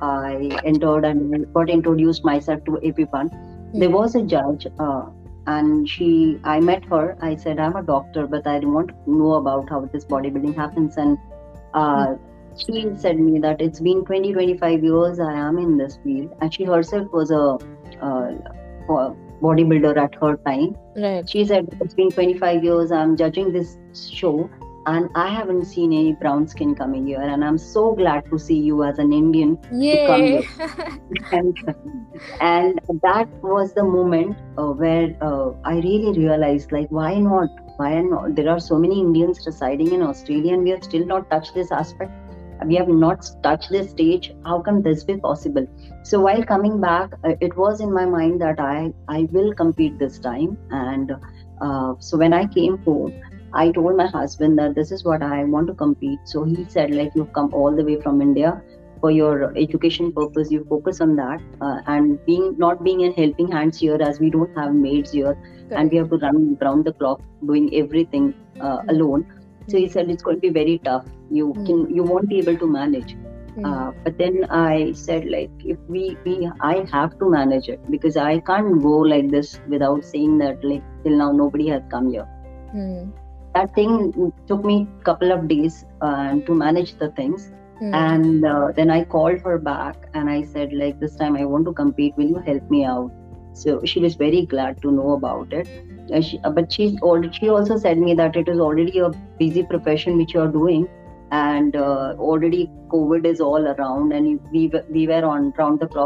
I entered and got introduced myself to everyone. There was a judge, uh, and she, I met her. I said, I'm a doctor, but I want to know about how this bodybuilding happens. And uh, she said me that it's been 20, 25 years I am in this field. And she herself was a uh, bodybuilder at her time. Right. She said, It's been 25 years, I'm judging this show, and I haven't seen any brown skin coming here. And I'm so glad to see you as an Indian to come here. and, and that was the moment uh, where uh, I really realized, like, why not? Why not? There are so many Indians residing in Australia, and we have still not touched this aspect. We have not touched this stage. How can this be possible? So while coming back, uh, it was in my mind that I I will compete this time. And uh, so when I came home, I told my husband that this is what I want to compete. So he said, like, you've come all the way from India for your education purpose. You focus on that, uh, and being not being in helping hands here, as we don't have maids here, and we have to run round the clock doing everything uh, Mm. alone. So he said it's going to be very tough. You Mm. can you won't be able to manage. Mm. Uh, but then I said like if we we I have to manage it because I can't go like this without saying that like till now nobody has come here. Mm. That thing took me a couple of days uh, to manage the things, Mm. and uh, then I called her back and I said like this time I want to compete. Will you help me out? So she was very glad to know about it. Uh, she, but she's already, she also said me that it is already a busy profession which you're doing and uh, already covid is all around and we, we were on round the clock